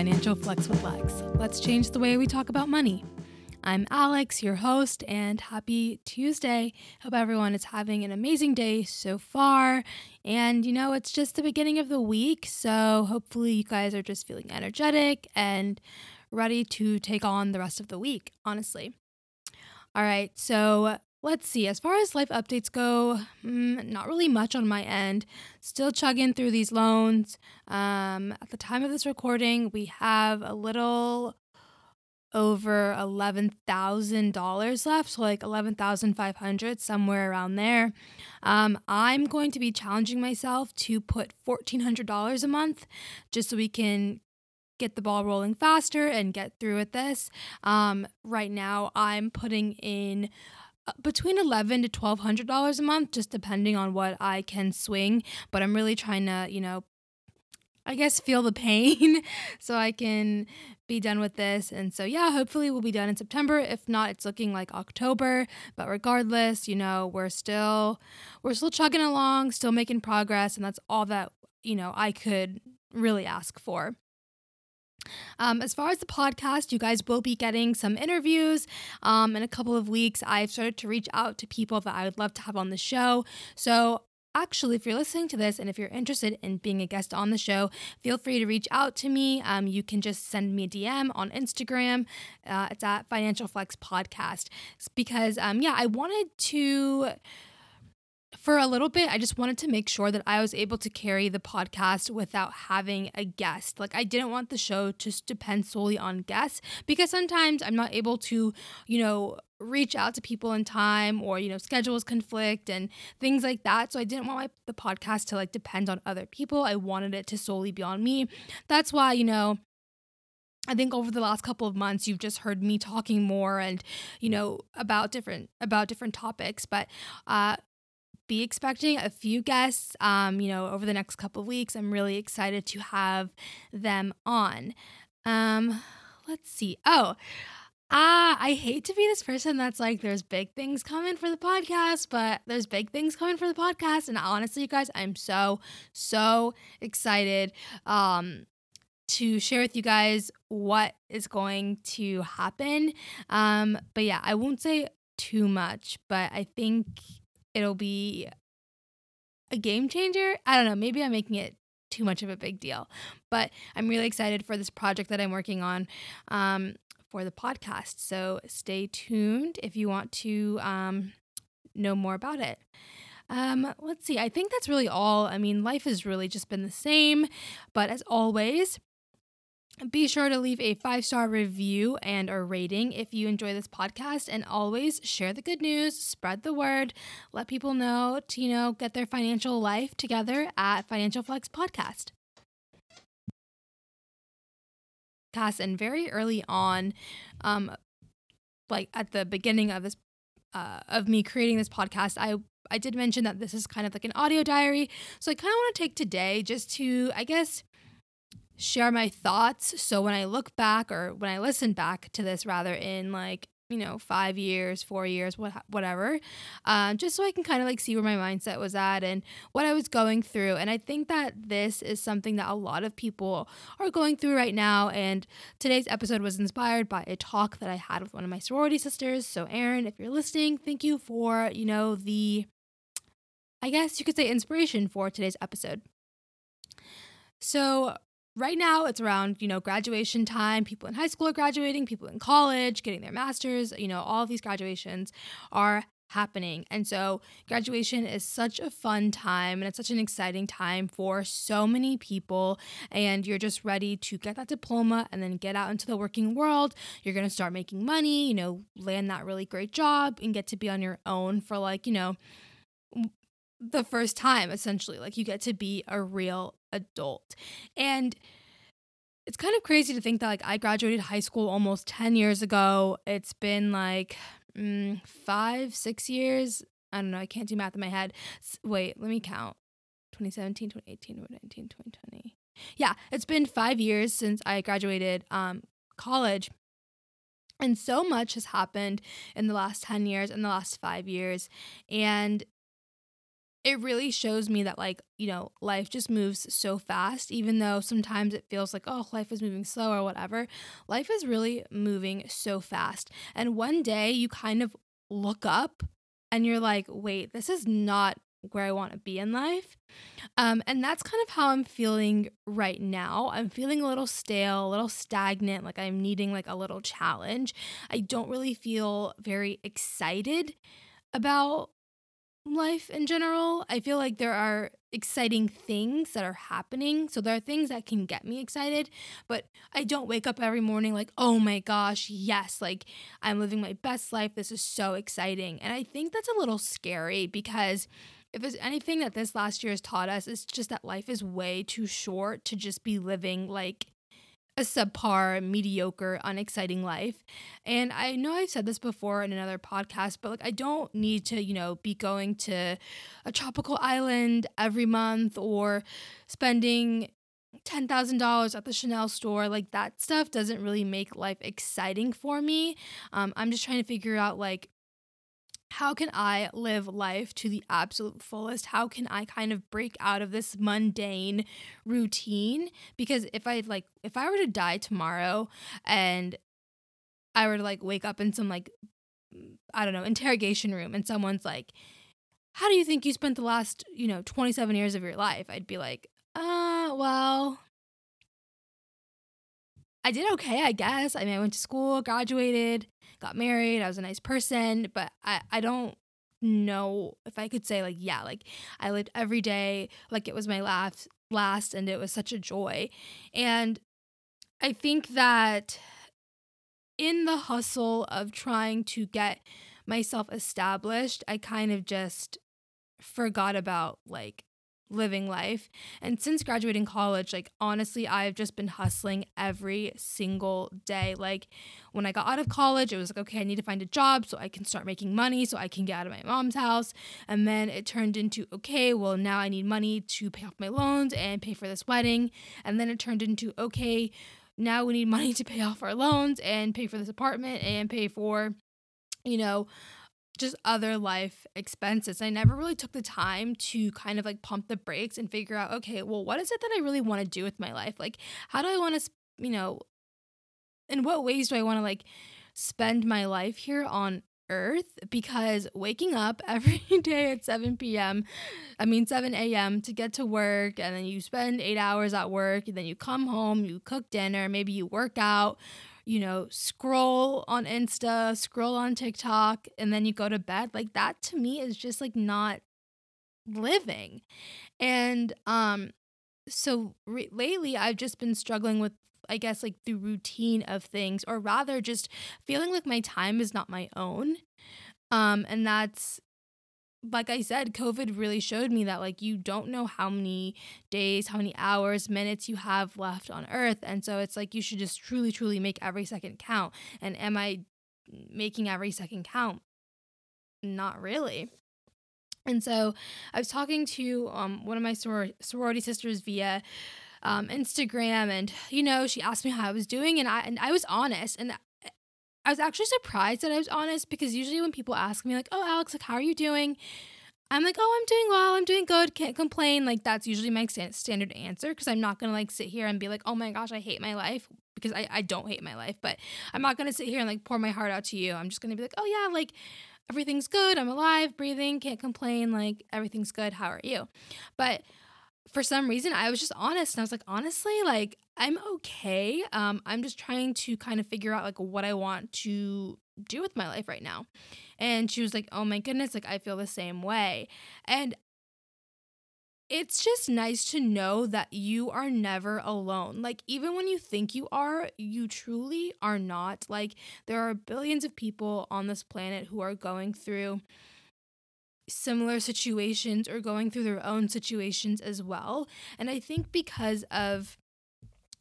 Financial Flex with Lex. Let's change the way we talk about money. I'm Alex, your host, and happy Tuesday. Hope everyone is having an amazing day so far. And you know, it's just the beginning of the week, so hopefully, you guys are just feeling energetic and ready to take on the rest of the week, honestly. All right, so Let's see. As far as life updates go, mm, not really much on my end. Still chugging through these loans. Um, at the time of this recording, we have a little over $11,000 left, so like 11,500 somewhere around there. Um, I'm going to be challenging myself to put $1,400 a month just so we can get the ball rolling faster and get through with this. Um, right now, I'm putting in Uh, between eleven to twelve hundred dollars a month, just depending on what I can swing. But I'm really trying to, you know, I guess feel the pain so I can be done with this. And so yeah, hopefully we'll be done in September. If not, it's looking like October. But regardless, you know, we're still we're still chugging along, still making progress, and that's all that, you know, I could really ask for. Um, as far as the podcast, you guys will be getting some interviews. Um, in a couple of weeks, I've started to reach out to people that I would love to have on the show. So actually, if you're listening to this and if you're interested in being a guest on the show, feel free to reach out to me. Um, you can just send me a DM on Instagram. Uh, it's at Financial Flex Podcast. It's because, um, yeah, I wanted to for a little bit, I just wanted to make sure that I was able to carry the podcast without having a guest. Like, I didn't want the show to depend solely on guests because sometimes I'm not able to, you know, reach out to people in time or, you know, schedules conflict and things like that. So I didn't want my, the podcast to like depend on other people. I wanted it to solely be on me. That's why, you know, I think over the last couple of months you've just heard me talking more and you know about different about different topics but uh be expecting a few guests, um, you know, over the next couple weeks. I'm really excited to have them on. Um, let's see. Oh, Ah, I hate to be this person that's like, there's big things coming for the podcast, but there's big things coming for the podcast. And honestly, you guys, I'm so, so excited um, to share with you guys what is going to happen. Um, but yeah, I won't say too much, but I think it'll be a game changer. I don't know. Maybe I'm making it too much of a big deal, but I'm really excited for this project that I'm working on um, for the podcast. So stay tuned if you want to um, know more about it. Um, let's see. I think that's really all. I mean, life has really just been the same, but as always, be sure to leave a five star review and a rating if you enjoy this podcast. And always share the good news, spread the word, let people know to, you know, get their financial life together at Financial Flex Podcast. And very early on, um, like at the beginning of this, uh, of me creating this podcast, I I did mention that this is kind of like an audio diary. So I kind of want to take today just to, I guess, share my thoughts. So when I look back or when I listen back to this, rather in like, you know, five years, four years, what, whatever, um, just so I can kind of like see where my mindset was at and what I was going through. And I think that this is something that a lot of people are going through right now. And today's episode was inspired by a talk that I had with one of my sorority sisters. So, Erin, if you're listening, thank you for, you know, the, I guess you could say inspiration for today's episode. So, right now it's around you know graduation time. People in high school are graduating people in college getting their masters you know all of these graduations are happening. And so graduation is such a fun time and it's such an exciting time for so many people. And you're just ready to get that diploma and then get out into the working world. You're going to start making money you know land that really great job and get to be on your own for like you know the first time essentially. Like you get to be a real adult. And it's kind of crazy to think that like i graduated high school almost 10 years ago. It's been like mm, five six years. I don't know i can't do math in my head. Wait let me count. 2017 2018 2019 2020 yeah it's been five years since i graduated um, college. And so much has happened in the last 10 years in the last five years. And it really shows me that like you know life just moves so fast even though sometimes it feels like oh life is moving slow or whatever life is really moving so fast and one day you kind of look up and you're like wait this is not where I want to be in life. Um, and that's kind of how I'm feeling right now. I'm feeling a little stale, a little stagnant, like I'm needing like a little challenge. I don't really feel very excited about life in general. I feel like there are exciting things that are happening. So there are things that can get me excited, but I don't wake up every morning like, oh my gosh, yes, like I'm living my best life. This is so exciting. And I think that's a little scary because if there's anything that this last year has taught us, it's just that life is way too short to just be living like a subpar, mediocre, unexciting life. And I know I've said this before in another podcast, but like I don't need to, you know, be going to a tropical island every month or spending $10,000 at the Chanel store. Like that stuff doesn't really make life exciting for me. Um, I'm just trying to figure out like how can I live life to the absolute fullest? How can I kind of break out of this mundane routine? Because if I like if I were to die tomorrow and I were to like wake up in some like I don't know, interrogation room and someone's like, "How do you think you spent the last, you know, 27 years of your life?" I'd be like, "Uh, well, I did okay, I guess. I mean, I went to school, graduated, got married, I was a nice person, but I, I don't know if I could say like, yeah, like I lived every day like it was my last last and it was such a joy. And I think that in the hustle of trying to get myself established, I kind of just forgot about like living life. And since graduating college, like honestly, I've just been hustling every single day. Like when I got out of college, it was like, okay, I need to find a job so I can start making money so I can get out of my mom's house. And then it turned into, okay, well, now I need money to pay off my loans and pay for this wedding. And then it turned into, okay, now we need money to pay off our loans and pay for this apartment and pay for, you know, just other life expenses. I never really took the time to kind of like pump the brakes and figure out, okay, well, what is it that I really want to do with my life? Like, how do I want to, you know, in what ways do I want to like spend my life here on earth? Because waking up every day at 7 p.m., I mean, 7 a.m. to get to work, and then you spend eight hours at work, and then you come home, you cook dinner, maybe you work out, you know, scroll on Insta, scroll on TikTok, and then you go to bed. Like that to me is just like not living. And um so re- lately I've just been struggling with I guess like the routine of things or rather just feeling like my time is not my own. Um and that's like I said, COVID really showed me that like you don't know how many days, how many hours, minutes you have left on earth. And so it's like you should just truly, truly make every second count. And am I making every second count? Not really. And so I was talking to um, one of my soror- sorority sisters via um, Instagram, and you know, she asked me how I was doing, and I and I was honest, and I was actually surprised that I was honest because usually when people ask me like, "Oh, Alex, like how are you doing?" I'm like, "Oh, I'm doing well. I'm doing good. Can't complain." Like that's usually my standard answer because I'm not going to like sit here and be like, "Oh my gosh, I hate my life." Because I, I don't hate my life, but I'm not gonna sit here and like pour my heart out to you. I'm just gonna be like, oh yeah, like everything's good. I'm alive, breathing, can't complain. Like everything's good. How are you? But for some reason I was just honest and I was like honestly like I'm okay um I'm just trying to kind of figure out like what I want to do with my life right now and she was like oh my goodness like I feel the same way and it's just nice to know that you are never alone. Like, even when you think you are, you truly are not. Like, there are billions of people on this planet who are going through similar situations or going through their own situations as well. And I think because of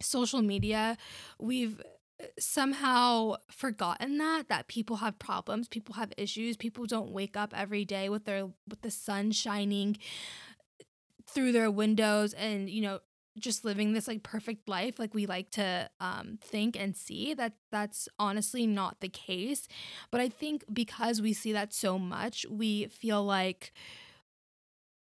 social media, we've uh, somehow forgotten that that people have problems, people have issues, people don't wake up every day with their with the sun shining through their windows and you know just living this like perfect life like we like to um think and see that that's honestly not the case but i think because we see that so much we feel like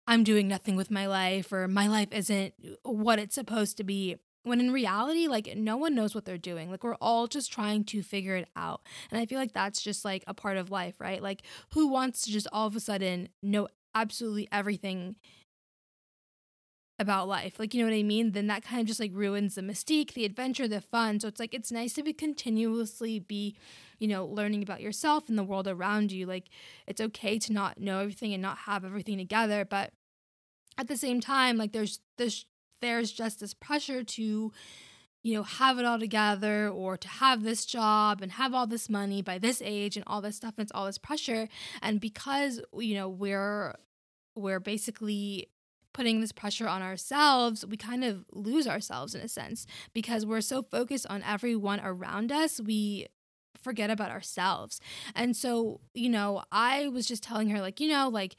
I'm doing nothing with my life or my life isn't what it's supposed to be. When in reality, like no one knows what they're doing. Like we're all just trying to figure it out. And I feel like that's just like a part of life, right? Like who wants to just all of a sudden know absolutely everything about life. Like, you know what I mean? Then that kind of just like ruins the mystique, the adventure, the fun. So it's like it's nice to be continuously be, you know, learning about yourself and the world around you. Like it's okay to not know everything and not have everything together, but at the same time, like there's this there's just this pressure to you know, have it all together or to have this job and have all this money by this age and all this stuff and it's all this pressure and because you know we're we're basically putting this pressure on ourselves, we kind of lose ourselves in a sense because we're so focused on everyone around us, we forget about ourselves. And so, you know, I was just telling her, like, you know, like,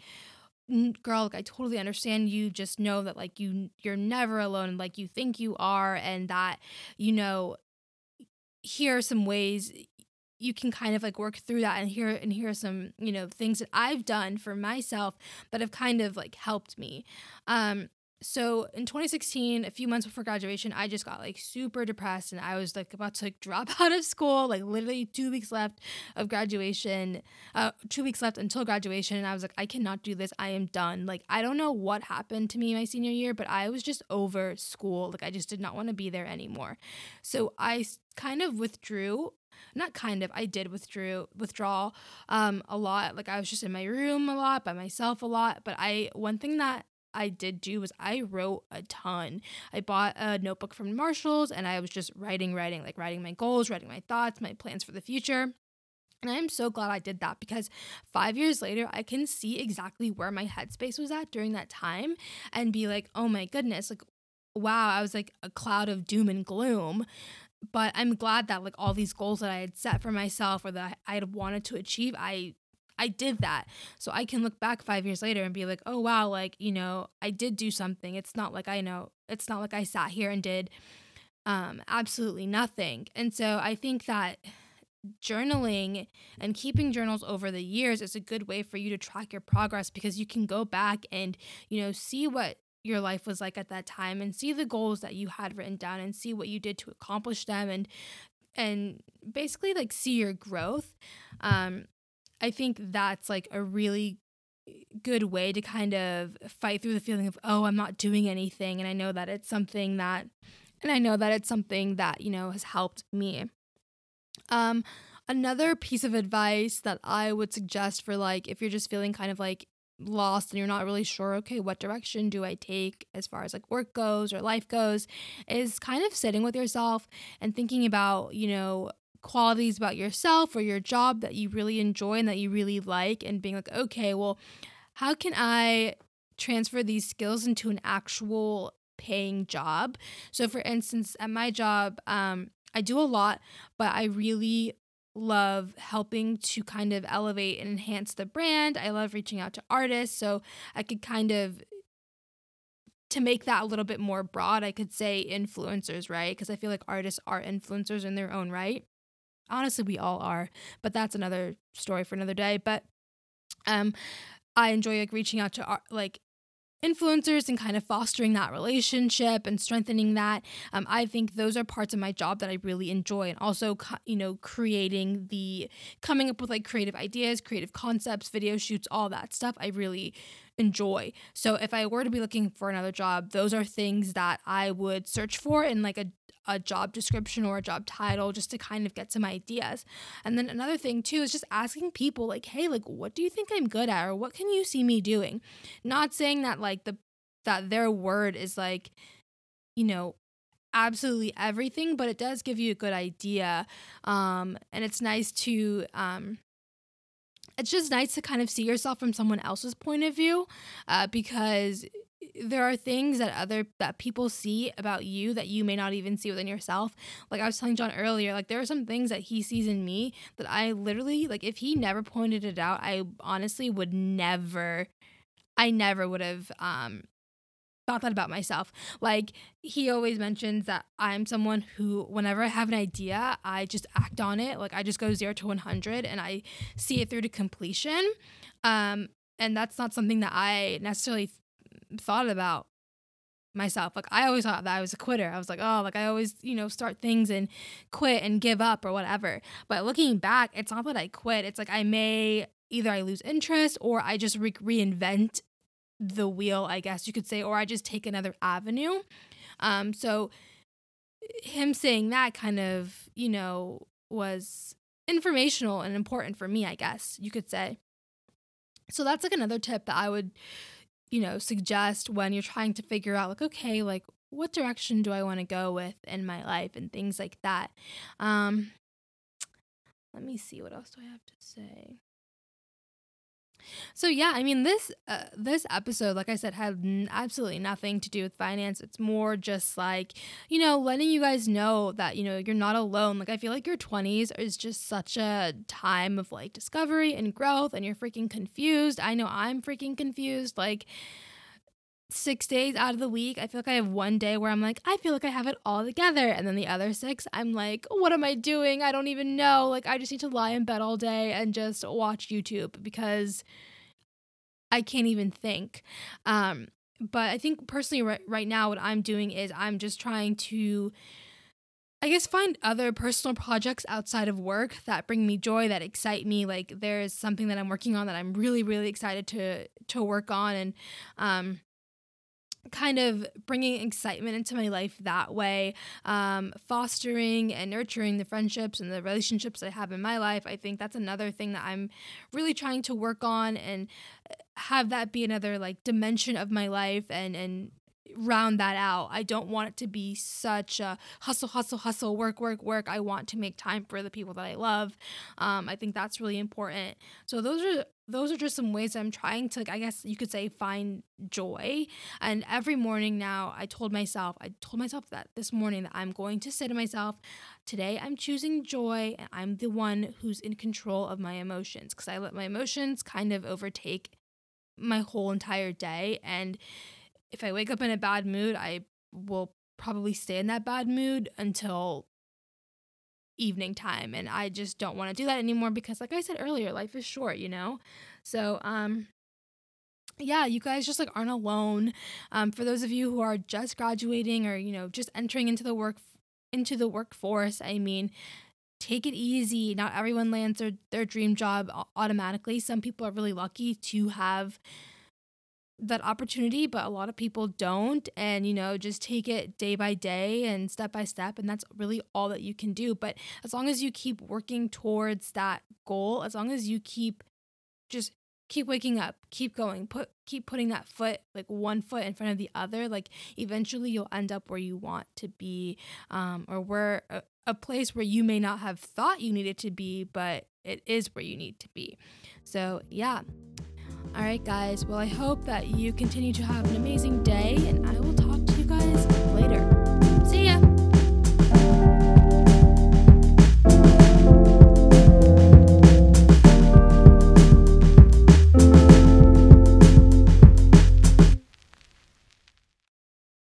girl like i totally understand you just know that like you you're never alone like you think you are and that you know here are some ways you can kind of like work through that and here and here are some you know things that i've done for myself that have kind of like helped me. Um so in 2016 a few months before graduation i just got like super depressed and i was like about to like drop out of school like literally two weeks left of graduation uh two weeks left until graduation and i was like i cannot do this. I am done. Like i don't know what happened to me my senior year but i was just over school. Like i just did not want to be there anymore. So i kind of withdrew not kind of i did withdrew withdraw um a lot. Like i was just in my room a lot by myself a lot but i one thing that I did do was I wrote a ton. I bought a notebook from Marshalls and I was just writing, writing, like writing my goals, writing my thoughts, my plans for the future. And I'm so glad I did that because five years later, I can see exactly where my headspace was at during that time and be like, oh my goodness, like, wow, I was like a cloud of doom and gloom but I'm glad that like all these goals that I had set for myself or that I had wanted to achieve, I I did that. So I can look back 5 years later and be like, "Oh wow, like, you know, I did do something. It's not like I know, it's not like I sat here and did um absolutely nothing." And so I think that journaling and keeping journals over the years is a good way for you to track your progress because you can go back and, you know, see what your life was like at that time and see the goals that you had written down and see what you did to accomplish them and and basically like see your growth um i think that's like a really good way to kind of fight through the feeling of oh i'm not doing anything and i know that it's something that and i know that it's something that you know has helped me. Um another piece of advice that i would suggest for like if you're just feeling kind of like lost and you're not really sure, okay, what direction do I take as far as like work goes or life goes, is kind of sitting with yourself and thinking about, you know, qualities about yourself or your job that you really enjoy and that you really like and being like, okay, well, how can I transfer these skills into an actual paying job? So for instance, at my job, um, I do a lot, but I really love helping to kind of elevate and enhance the brand. I love reaching out to artists. So I could kind of to make that a little bit more broad, I could say influencers, right? Because I feel like artists are influencers in their own right. Honestly, we all are, but that's another story for another day. But um, I enjoy like reaching out to art, like influencers and kind of fostering that relationship and strengthening that um, i think those are parts of my job that i really enjoy and also you know creating the coming up with like creative ideas creative concepts video shoots all that stuff i really enjoy so if i were to be looking for another job those are things that i would search for in like a a job description or a job title just to kind of get some ideas. And then another thing too is just asking people like, "Hey, like what do you think I'm good at or what can you see me doing?" Not saying that like the that their word is like you know absolutely everything, but it does give you a good idea. Um and it's nice to um it's just nice to kind of see yourself from someone else's point of view uh, because there are things that other that people see about you that you may not even see within yourself. Like i was telling john earlier like there are some things that he sees in me that i literally like if he never pointed it out i honestly would never i never would have um thought that about myself. Like he always mentions that i'm someone who whenever i have an idea i just act on it. Like i just go 0 to 100 and i see it through to completion. Um and that's not something that i necessarily thought about myself. Like I always thought that I was a quitter. I was like, oh, like I always, you know, start things and quit and give up or whatever. But looking back, it's not that I quit. It's like I may either I lose interest or I just re- reinvent the wheel, I guess you could say, or I just take another avenue. Um, so him saying that kind of, you know, was informational and important for me, I guess you could say. So that's like another tip that I would, you know, suggest when you're trying to figure out, like, okay, like, what direction do I want to go with in my life and things like that. Um, let me see what else do I have to say. So yeah, I mean this uh, this episode, like I said, had n- absolutely nothing to do with finance. It's more just like you know letting you guys know that you know you're not alone. Like I feel like your 20s is just such a time of like discovery and growth, and you're freaking confused. I know I'm freaking confused. Like six days out of the week, I feel like I have one day where I'm like, I feel like I have it all together. And then the other six, I'm like, what am I doing? I don't even know. Like, I just need to lie in bed all day and just watch YouTube because I can't even think. Um, but I think personally, right, right now, what I'm doing is I'm just trying to. I guess find other personal projects outside of work that bring me joy, that excite me. Like there's something that I'm working on that I'm really, really excited to to work on, and um, kind of bringing excitement into my life that way, um, fostering and nurturing the friendships and the relationships I have in my life. I think that's another thing that I'm really trying to work on and uh, have that be another like dimension of my life and and round that out. I don't want it to be such a hustle, hustle, hustle, work, work, work. I want to make time for the people that I love. Um, I think that's really important. So those are those are just some ways I'm trying to, I guess you could say, find joy. And every morning now, I told myself, I told myself that this morning that I'm going to say to myself, today I'm choosing joy and I'm the one who's in control of my emotions because I let my emotions kind of overtake my whole entire day. And if I wake up in a bad mood, I will probably stay in that bad mood until evening time and I just don't want to do that anymore because like I said earlier, life is short, you know? So, um yeah, you guys just like aren't alone. Um for those of you who are just graduating or, you know, just entering into the work into the workforce, I mean, take it easy. Not everyone lands their, their dream job automatically. Some people are really lucky to have that opportunity, but a lot of people don't. And, you know, just take it day by day and step by step. And that's really all that you can do. But as long as you keep working towards that goal, as long as you keep just keep waking up keep going put keep putting that foot like one foot in front of the other like eventually you'll end up where you want to be um, or where a, a place where you may not have thought you needed to be but it is where you need to be so yeah all right, guys. Well, I hope that you continue to have an amazing day, and I will